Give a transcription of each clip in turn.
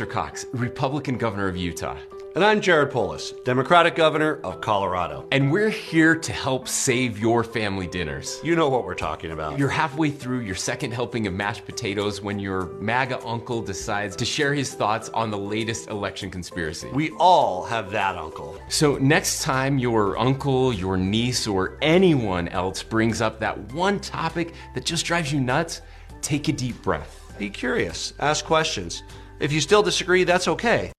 Spencer Cox, Republican governor of Utah. And I'm Jared Polis, Democratic governor of Colorado. And we're here to help save your family dinners. You know what we're talking about. You're halfway through your second helping of mashed potatoes when your MAGA uncle decides to share his thoughts on the latest election conspiracy. We all have that uncle. So, next time your uncle, your niece, or anyone else brings up that one topic that just drives you nuts, take a deep breath. Be curious, ask questions. If you still disagree, that's okay.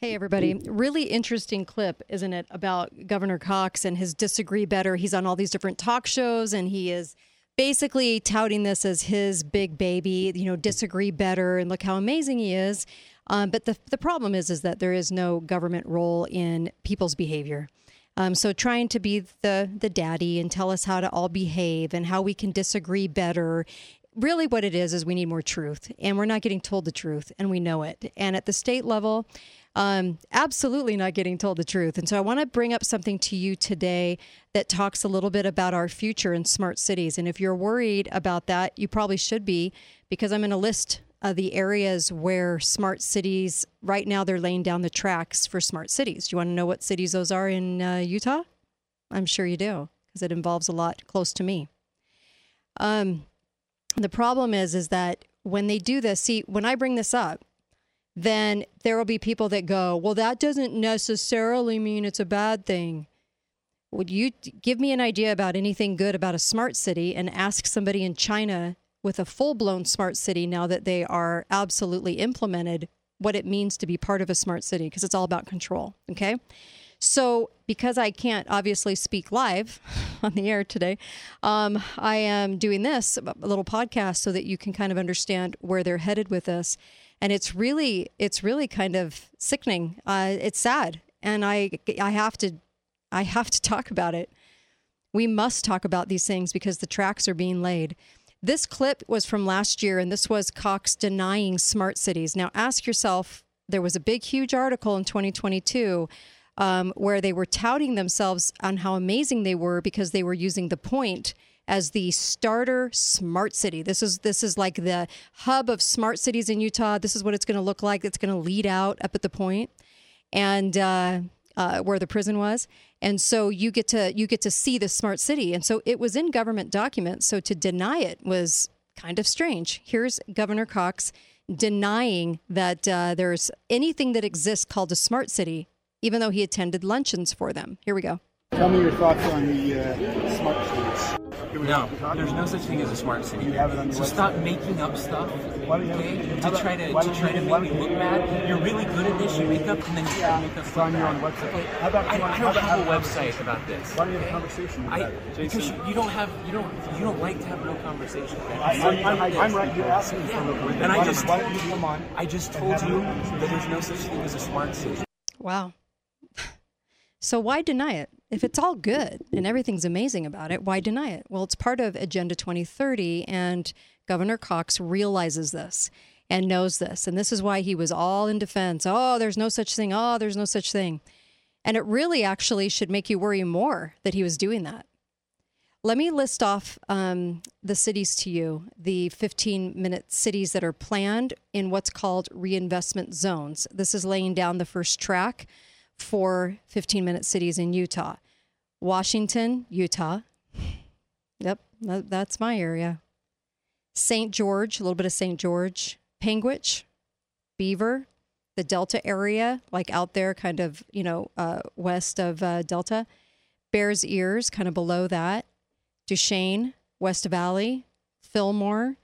Hey, everybody. Really interesting clip, isn't it, about Governor Cox and his disagree better. He's on all these different talk shows and he is basically touting this as his big baby, you know, disagree better and look how amazing he is. Um, but the, the problem is, is that there is no government role in people's behavior. Um, so trying to be the the daddy and tell us how to all behave and how we can disagree better really what it is is we need more truth and we're not getting told the truth and we know it and at the state level um, absolutely not getting told the truth. And so I want to bring up something to you today that talks a little bit about our future in smart cities. And if you're worried about that, you probably should be because I'm going to list uh, the areas where smart cities, right now, they're laying down the tracks for smart cities. Do you want to know what cities those are in uh, Utah? I'm sure you do because it involves a lot close to me. Um, the problem is, is that when they do this, see, when I bring this up, then there will be people that go, well, that doesn't necessarily mean it's a bad thing. Would you give me an idea about anything good about a smart city and ask somebody in China with a full blown smart city now that they are absolutely implemented what it means to be part of a smart city? Because it's all about control. Okay. So, because I can't obviously speak live on the air today, um, I am doing this a little podcast so that you can kind of understand where they're headed with this and it's really it's really kind of sickening. Uh, it's sad, and I I have to I have to talk about it. We must talk about these things because the tracks are being laid. This clip was from last year, and this was Cox denying smart cities. Now, ask yourself there was a big, huge article in 2022 um, where they were touting themselves on how amazing they were because they were using the point as the starter smart city. This is this is like the hub of smart cities in Utah. This is what it's going to look like. It's going to lead out up at the point, and uh, uh, where the prison was. And so you get to you get to see the smart city. And so it was in government documents. So to deny it was kind of strange. Here's Governor Cox denying that uh, there's anything that exists called a smart city, even though he attended luncheons for them. Here we go. Tell me your thoughts on the uh, smart cities. No, there's no such thing as a smart city. You have it on your so stop making up stuff, Why don't you have- okay? To try to to try to make me look you- bad. You're really good at this. You make up and then you try to make up. It's look on your own website. How about I, I don't have a website about this. Why don't you have a conversation I, about it? because you, you don't have you don't you don't like to have real conversation. I, So you I, do I, this. I'm right. You're asking for Yeah. And I just told you you, come on? I just told you that there's no such thing as a smart city. Wow. So why deny it? If it's all good and everything's amazing about it, why deny it? Well, it's part of Agenda 2030, and Governor Cox realizes this and knows this. And this is why he was all in defense. Oh, there's no such thing. Oh, there's no such thing. And it really actually should make you worry more that he was doing that. Let me list off um, the cities to you, the 15 minute cities that are planned in what's called reinvestment zones. This is laying down the first track for 15 minute cities in Utah. Washington, Utah. Yep, that's my area. St. George, a little bit of St. George. Panguitch, Beaver, the Delta area, like out there, kind of, you know, uh, west of uh, Delta. Bears Ears, kind of below that. Duchesne, West Valley, Fillmore,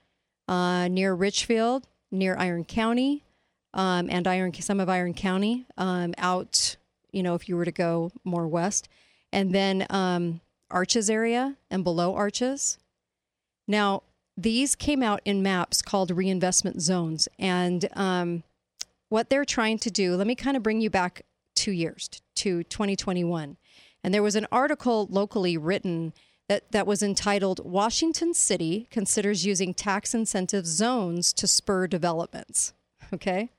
uh, near Richfield, near Iron County, um, and Iron some of Iron County um, out. You know, if you were to go more west, and then um, Arches area and below Arches. Now these came out in maps called reinvestment zones, and um, what they're trying to do. Let me kind of bring you back two years to 2021, and there was an article locally written that, that was entitled Washington City Considers Using Tax Incentive Zones to Spur Developments. Okay.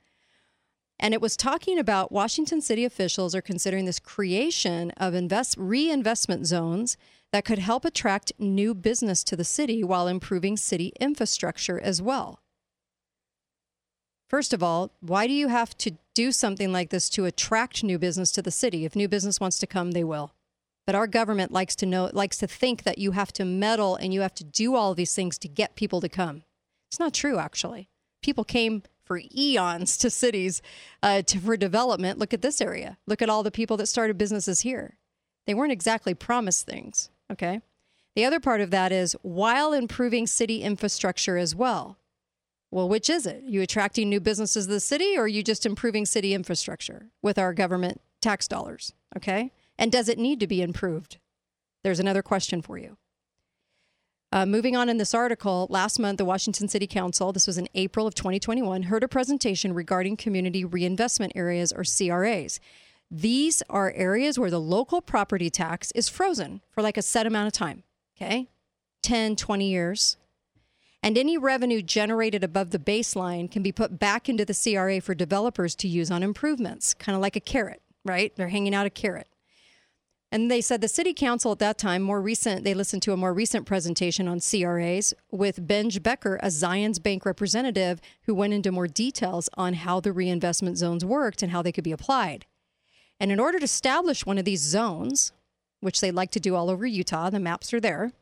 And it was talking about Washington city officials are considering this creation of invest reinvestment zones that could help attract new business to the city while improving city infrastructure as well. First of all, why do you have to do something like this to attract new business to the city? If new business wants to come, they will. But our government likes to know likes to think that you have to meddle and you have to do all these things to get people to come. It's not true actually. People came for eons to cities uh, to, for development. Look at this area. Look at all the people that started businesses here. They weren't exactly promised things, okay? The other part of that is while improving city infrastructure as well. Well, which is it? You attracting new businesses to the city or are you just improving city infrastructure with our government tax dollars? Okay. And does it need to be improved? There's another question for you. Uh, moving on in this article, last month, the Washington City Council, this was in April of 2021, heard a presentation regarding community reinvestment areas or CRAs. These are areas where the local property tax is frozen for like a set amount of time, okay? 10, 20 years. And any revenue generated above the baseline can be put back into the CRA for developers to use on improvements, kind of like a carrot, right? They're hanging out a carrot. And they said the city council at that time, more recent, they listened to a more recent presentation on CRAs with Benj Becker, a Zions Bank representative, who went into more details on how the reinvestment zones worked and how they could be applied. And in order to establish one of these zones, which they like to do all over Utah, the maps are there,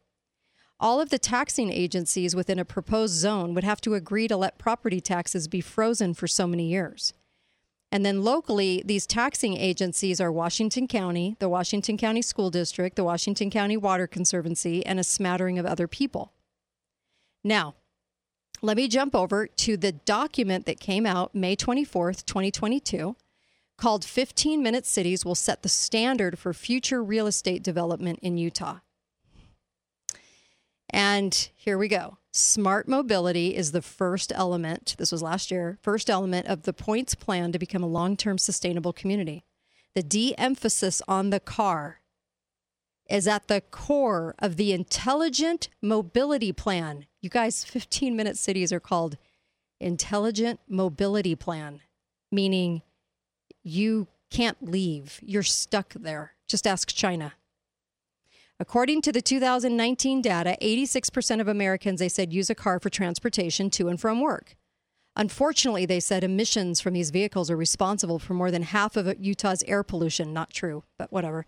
all of the taxing agencies within a proposed zone would have to agree to let property taxes be frozen for so many years. And then locally, these taxing agencies are Washington County, the Washington County School District, the Washington County Water Conservancy, and a smattering of other people. Now, let me jump over to the document that came out May 24th, 2022, called 15 Minute Cities Will Set the Standard for Future Real Estate Development in Utah. And here we go. Smart mobility is the first element, this was last year, first element of the points plan to become a long term sustainable community. The de emphasis on the car is at the core of the intelligent mobility plan. You guys, 15 minute cities are called intelligent mobility plan, meaning you can't leave, you're stuck there. Just ask China. According to the 2019 data, 86% of Americans, they said, use a car for transportation to and from work. Unfortunately, they said emissions from these vehicles are responsible for more than half of Utah's air pollution. Not true, but whatever,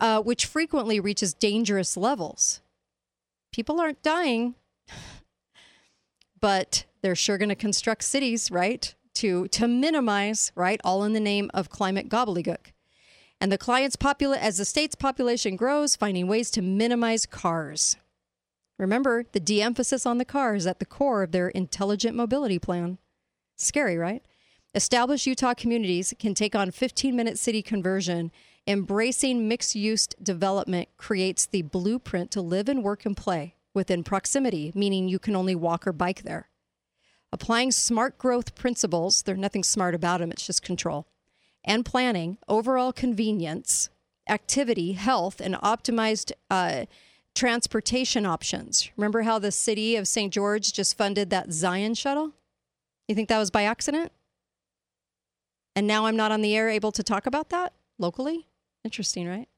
uh, which frequently reaches dangerous levels. People aren't dying, but they're sure going to construct cities, right? To, to minimize, right? All in the name of climate gobbledygook and the client's popula- as the state's population grows, finding ways to minimize cars. Remember, the de emphasis on the car is at the core of their intelligent mobility plan. Scary, right? Established Utah communities can take on 15 minute city conversion. Embracing mixed use development creates the blueprint to live and work and play within proximity, meaning you can only walk or bike there. Applying smart growth principles, there's nothing smart about them, it's just control and planning, overall convenience, activity, health, and optimized uh, transportation options. Remember how the city of St. George just funded that Zion shuttle? You think that was by accident? And now I'm not on the air able to talk about that locally? Interesting, right?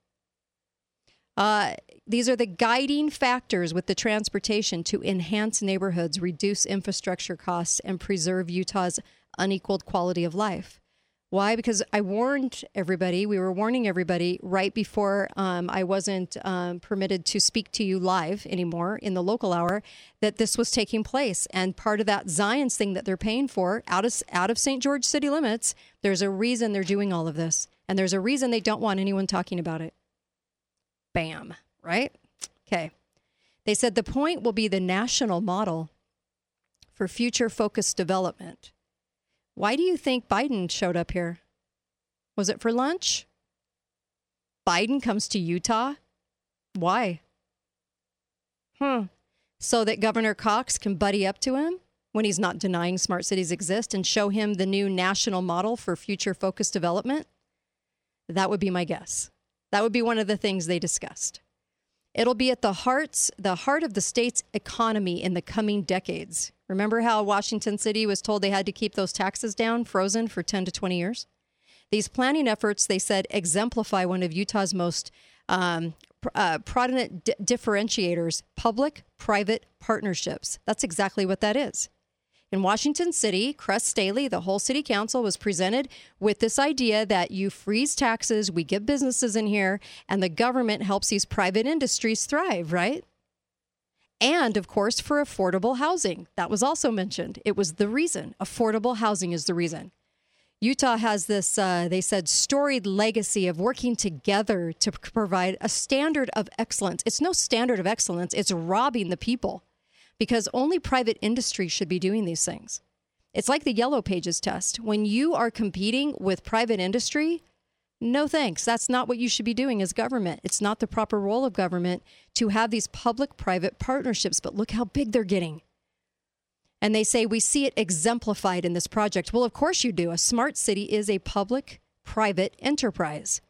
Uh, these are the guiding factors with the transportation to enhance neighborhoods, reduce infrastructure costs, and preserve Utah's unequaled quality of life. Why? Because I warned everybody, we were warning everybody right before um, I wasn't um, permitted to speak to you live anymore in the local hour that this was taking place. And part of that Zions thing that they're paying for out of, out of St. George city limits, there's a reason they're doing all of this. And there's a reason they don't want anyone talking about it. Bam, right? Okay. They said the point will be the national model for future focused development. Why do you think Biden showed up here? Was it for lunch? Biden comes to Utah? Why? Hmm. So that Governor Cox can buddy up to him when he's not denying smart cities exist and show him the new national model for future focused development? That would be my guess. That would be one of the things they discussed. It'll be at the hearts, the heart of the state's economy in the coming decades. Remember how Washington City was told they had to keep those taxes down, frozen for 10 to 20 years? These planning efforts, they said, exemplify one of Utah's most um, uh, prominent differentiators public private partnerships. That's exactly what that is. In Washington City, Kress Staheli, the whole city council, was presented with this idea that you freeze taxes, we get businesses in here, and the government helps these private industries thrive, right? And of course, for affordable housing. That was also mentioned. It was the reason. Affordable housing is the reason. Utah has this, uh, they said, storied legacy of working together to provide a standard of excellence. It's no standard of excellence, it's robbing the people because only private industry should be doing these things. It's like the Yellow Pages test. When you are competing with private industry, no thanks. That's not what you should be doing as government. It's not the proper role of government to have these public private partnerships. But look how big they're getting. And they say we see it exemplified in this project. Well, of course you do. A smart city is a public private enterprise.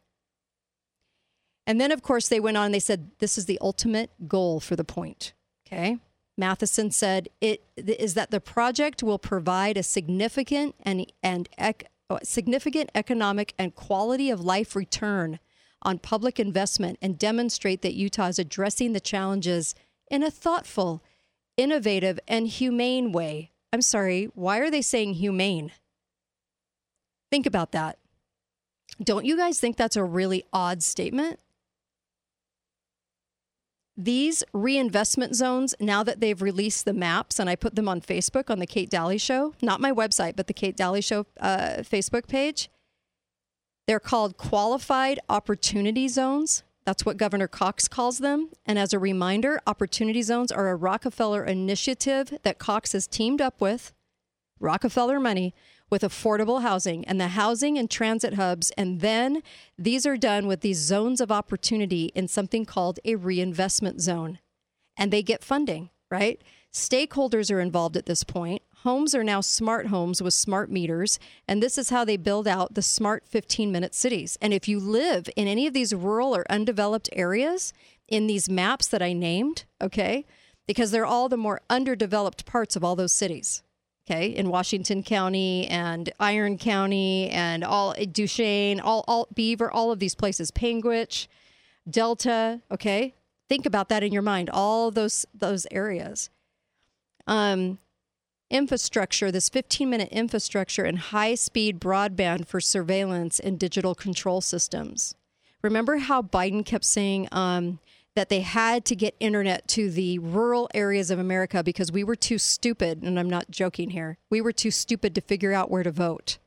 And then, of course, they went on and they said this is the ultimate goal for the point. Okay. Matheson said it is that the project will provide a significant and, and ec, uh, significant economic and quality of life return on public investment and demonstrate that Utah is addressing the challenges in a thoughtful, innovative, and humane way. I'm sorry, why are they saying humane? Think about that. Don't you guys think that's a really odd statement? These reinvestment zones, now that they've released the maps, and I put them on Facebook on the Kate Dalley Show, not my website, but the Kate Dalley Show uh, Facebook page, they're called qualified opportunity zones. That's what Governor Cox calls them. And as a reminder, opportunity zones are a Rockefeller initiative that Cox has teamed up with, Rockefeller money, with affordable housing and the housing and transit hubs. And then these are done with these zones of opportunity in something called a reinvestment zone. And they get funding, right? Stakeholders are involved at this point. Homes are now smart homes with smart meters. And this is how they build out the smart 15 minute cities. And if you live in any of these rural or undeveloped areas in these maps that I named, okay, because they're all the more underdeveloped parts of all those cities okay, in Washington County and Iron County and all Duchesne, all, all Beaver, all of these places, Panguitch, Delta, okay? Think about that in your mind, all those those areas. Um, infrastructure, this 15 minute infrastructure and high speed broadband for surveillance and digital control systems. Remember how Biden kept saying, um, that they had to get internet to the rural areas of America because we were too stupid, and I'm not joking here, we were too stupid to figure out where to vote.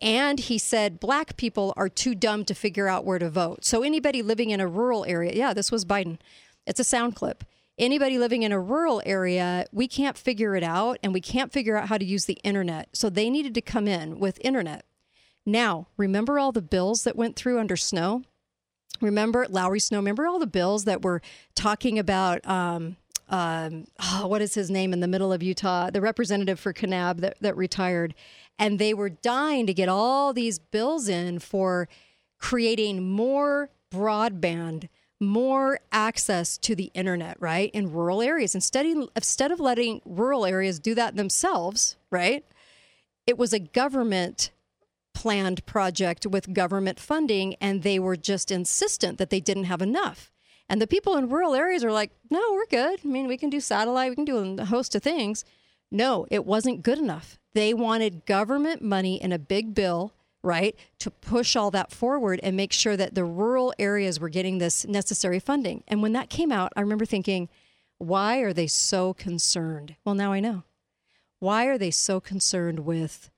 And he said black people are too dumb to figure out where to vote. So anybody living in a rural area, yeah, this was Biden. It's a sound clip. Anybody living in a rural area, we can't figure it out and we can't figure out how to use the internet. So they needed to come in with internet. Now, remember all the bills that went through under Snow? Remember Lowry Snow? Remember all the bills that were talking about um, um, oh, what is his name in the middle of Utah, the representative for Kanab that, that retired. And they were dying to get all these bills in for creating more broadband, more access to the internet, right, in rural areas. Instead, instead of letting rural areas do that themselves, right, it was a government planned project with government funding, and they were just insistent that they didn't have enough. And the people in rural areas are like, no, we're good. I mean, we can do satellite, we can do a host of things. No, it wasn't good enough. They wanted government money in a big bill, right, to push all that forward and make sure that the rural areas were getting this necessary funding. And when that came out, I remember thinking, why are they so concerned? Well, now I know. Why are they so concerned with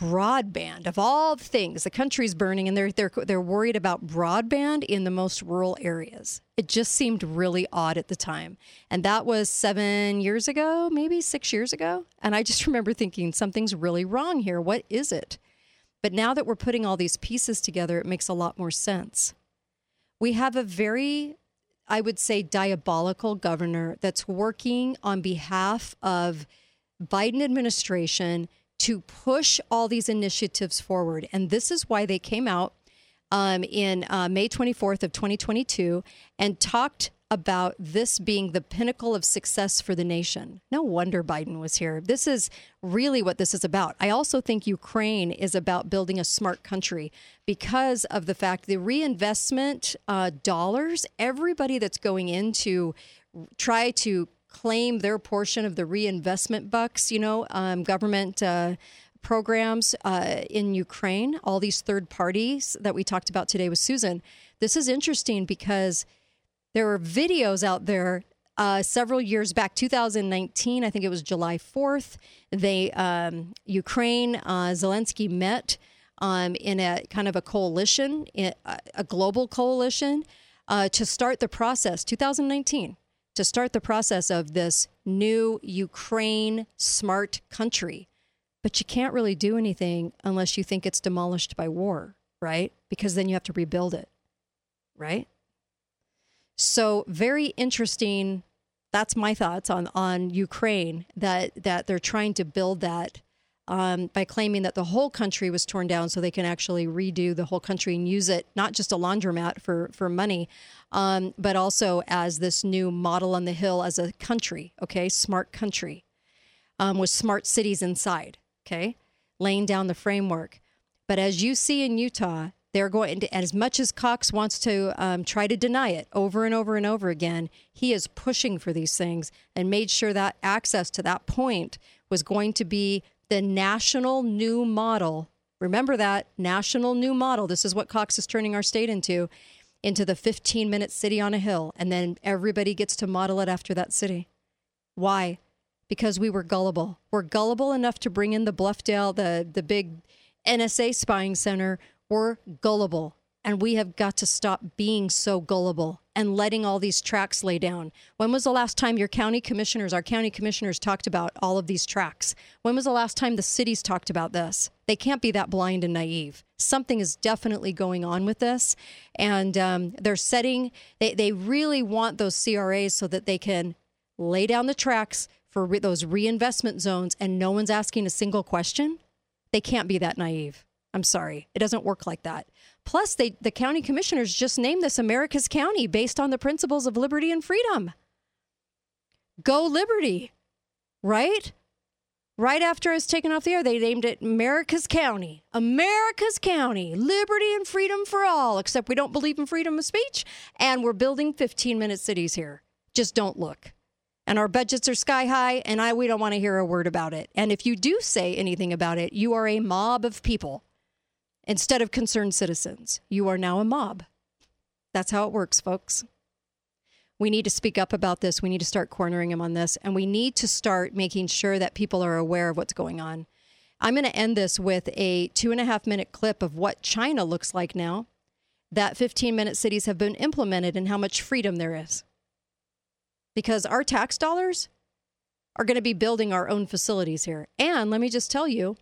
broadband. Of all things the country's burning and they're they're they're worried about broadband in the most rural areas. It just seemed really odd at the time. And that was 7 years ago maybe 6 years ago. And i just remember thinking something's really wrong here. What is it? But now that we're putting all these pieces together it makes a lot more sense. We have a very i would say diabolical governor that's working on behalf of biden administration to push all these initiatives forward. And this is why they came out um, in uh, May 24th of 2022 and talked about this being the pinnacle of success for the nation. No wonder Biden was here. This is really what this is about. I also think Ukraine is about building a smart country because of the fact the reinvestment uh, dollars, everybody that's going into try to claim their portion of the reinvestment bucks, you know, um, government uh, programs uh, in Ukraine, all these third parties that we talked about today with Susan. This is interesting because there are videos out there uh, several years back, 2019, I think it was July 4th. They um, Ukraine, uh, Zelensky met um, in a kind of a coalition, a global coalition, uh, to start the process. 2019 to start the process of this new Ukraine smart country. But you can't really do anything unless you think it's demolished by war, right? Because then you have to rebuild it, right? So very interesting. That's my thoughts on on Ukraine that that they're trying to build that um, by claiming that the whole country was torn down so they can actually redo the whole country and use it not just a laundromat for for money, um, but also as this new model on the hill as a country. Okay, smart country um, with smart cities inside. Okay, laying down the framework. But as you see in Utah, they're going to, as much as Cox wants to um, try to deny it over and over and over again, he is pushing for these things and made sure that access to that point was going to be the national new model. Remember that national new model. This is what Cox is turning our state into, into the 15 minute city on a hill. And then everybody gets to model it after that city. Why? Because we were gullible. We're gullible enough to bring in the Bluffdale, the, the big NSA spying center we're gullible, and we have got to stop being so gullible and letting all these tracks lay down. When was the last time your county commissioners, our county commissioners, talked about all of these tracks? When was the last time the cities talked about this? They can't be that blind and naive. Something is definitely going on with this. And um, they're setting, they, they really want those CRAs so that they can lay down the tracks for re- those reinvestment zones and no one's asking a single question. They can't be that naive. I'm sorry, it doesn't work like that. Plus, they, the county commissioners just named this America's County based on the principles of liberty and freedom. Go Liberty, right? Right after I was taken off the air, they named it America's County. America's County, liberty and freedom for all, except we don't believe in freedom of speech. And we're building 15 minute cities here. Just don't look. And our budgets are sky high, and I, we don't want to hear a word about it. And if you do say anything about it, you are a mob of people instead of concerned citizens. You are now a mob. That's how it works, folks. We need to speak up about this. We need to start cornering them on this. And we need to start making sure that people are aware of what's going on. I'm going to end this with a two and a half minute clip of what China looks like now that 15 minute cities have been implemented and how much freedom there is. Because our tax dollars are going to be building our own facilities here. And let me just tell you,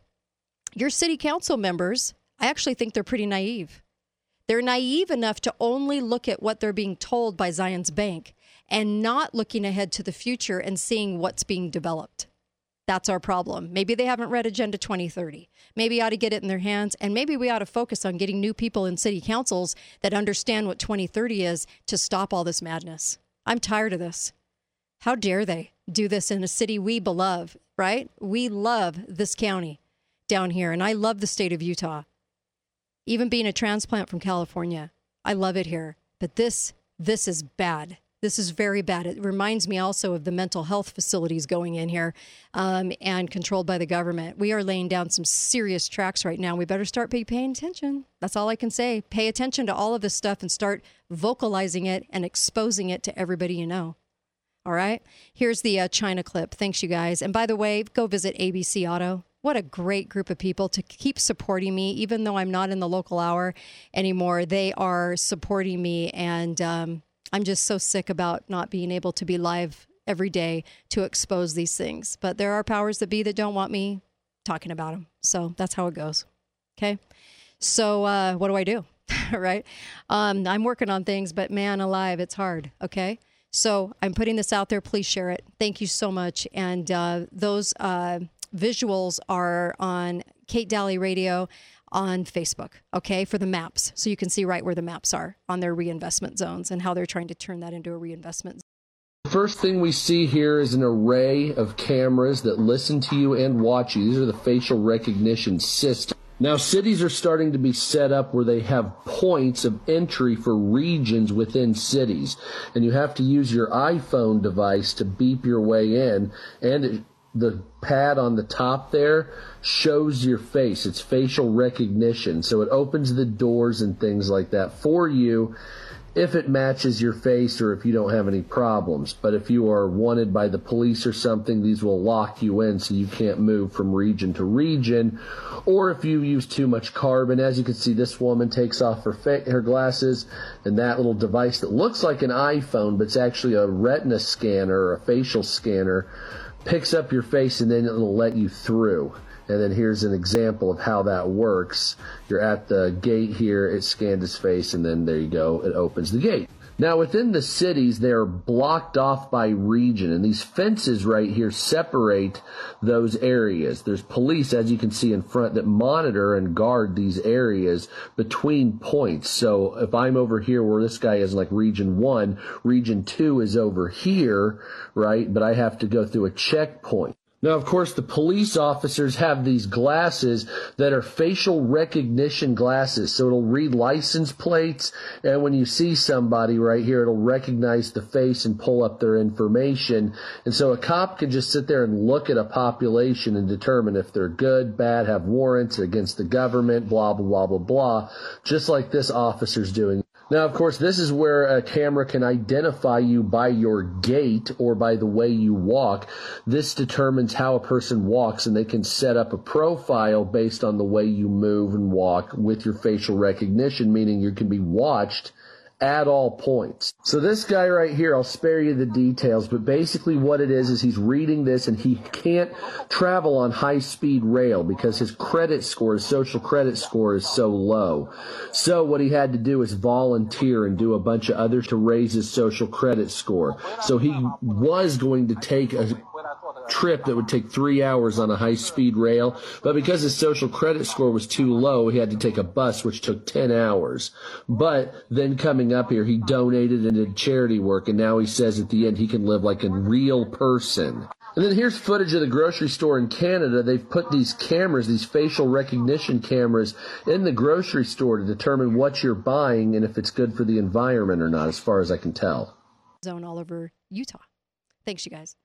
your city council members I actually think they're pretty naive. They're naive enough to only look at what they're being told by Zions Bank and not looking ahead to the future and seeing what's being developed. That's our problem. Maybe they haven't read Agenda 2030. Maybe we ought to get it in their hands, and maybe we ought to focus on getting new people in city councils that understand what 2030 is to stop all this madness. I'm tired of this. How dare they do this in a city we love, right? We love this county down here, and I love the state of Utah even being a transplant from California, I love it here. But this, this is bad. This is very bad. It reminds me also of the mental health facilities going in here um, and controlled by the government. We are laying down some serious tracks right now. We better start pay, paying attention. That's all I can say. Pay attention to all of this stuff and start vocalizing it and exposing it to everybody you know. All right. Here's the uh, China clip. Thanks, you guys. And by the way, go visit ABC Auto what a great group of people to keep supporting me, even though I'm not in the local hour anymore. They are supporting me, and um, I'm just so sick about not being able to be live every day to expose these things. But there are powers that be that don't want me talking about them. So that's how it goes. Okay. So uh, what do I do? right. Um, I'm working on things, but man alive, it's hard. Okay. So I'm putting this out there. Please share it. Thank you so much. And uh, those. Uh, visuals are on Kate Dalley Radio on Facebook, okay, for the maps. So you can see right where the maps are on their reinvestment zones and how they're trying to turn that into a reinvestment The first thing we see here is an array of cameras that listen to you and watch you. These are the facial recognition systems. Now, cities are starting to be set up where they have points of entry for regions within cities. And you have to use your iPhone device to beep your way in. And it, the pad on the top there shows your face. It's facial recognition. So it opens the doors and things like that for you if it matches your face or if you don't have any problems. But if you are wanted by the police or something, these will lock you in so you can't move from region to region. Or if you use too much carbon, as you can see, this woman takes off her fa- her glasses and that little device that looks like an iPhone, but it's actually a retina scanner or a facial scanner, picks up your face and then it'll let you through. And then here's an example of how that works. You're at the gate here, it scanned his face, and then there you go, it opens the gate. Now within the cities, they're blocked off by region, and these fences right here separate those areas. There's police, as you can see in front, that monitor and guard these areas between points. So if I'm over here where this guy is like region one, region two is over here, right? But I have to go through a checkpoint. Now, of course, the police officers have these glasses that are facial recognition glasses. So it'll read license plates. And when you see somebody right here, it'll recognize the face and pull up their information. And so a cop can just sit there and look at a population and determine if they're good, bad, have warrants against the government, blah, blah, blah, blah, blah. Just like this officer's doing. Now, of course, this is where a camera can identify you by your gait or by the way you walk. This determines how a person walks, and they can set up a profile based on the way you move and walk with your facial recognition, meaning you can be watched at all points. So this guy right here, I'll spare you the details, but basically what it is is he's reading this and he can't travel on high speed rail because his credit score, his social credit score is so low. So what he had to do is volunteer and do a bunch of others to raise his social credit score. So he was going to take a trip that would take three hours on a high speed rail, but because his social credit score was too low, he had to take a bus, which took 10 hours. But then coming up here, he donated and did charity work, and now he says at the end he can live like a real person. And then here's footage of the grocery store in Canada. They've put these cameras, these facial recognition cameras, in the grocery store to determine what you're buying and if it's good for the environment or not, as far as I can tell. Zone all over Utah. Thanks, you guys.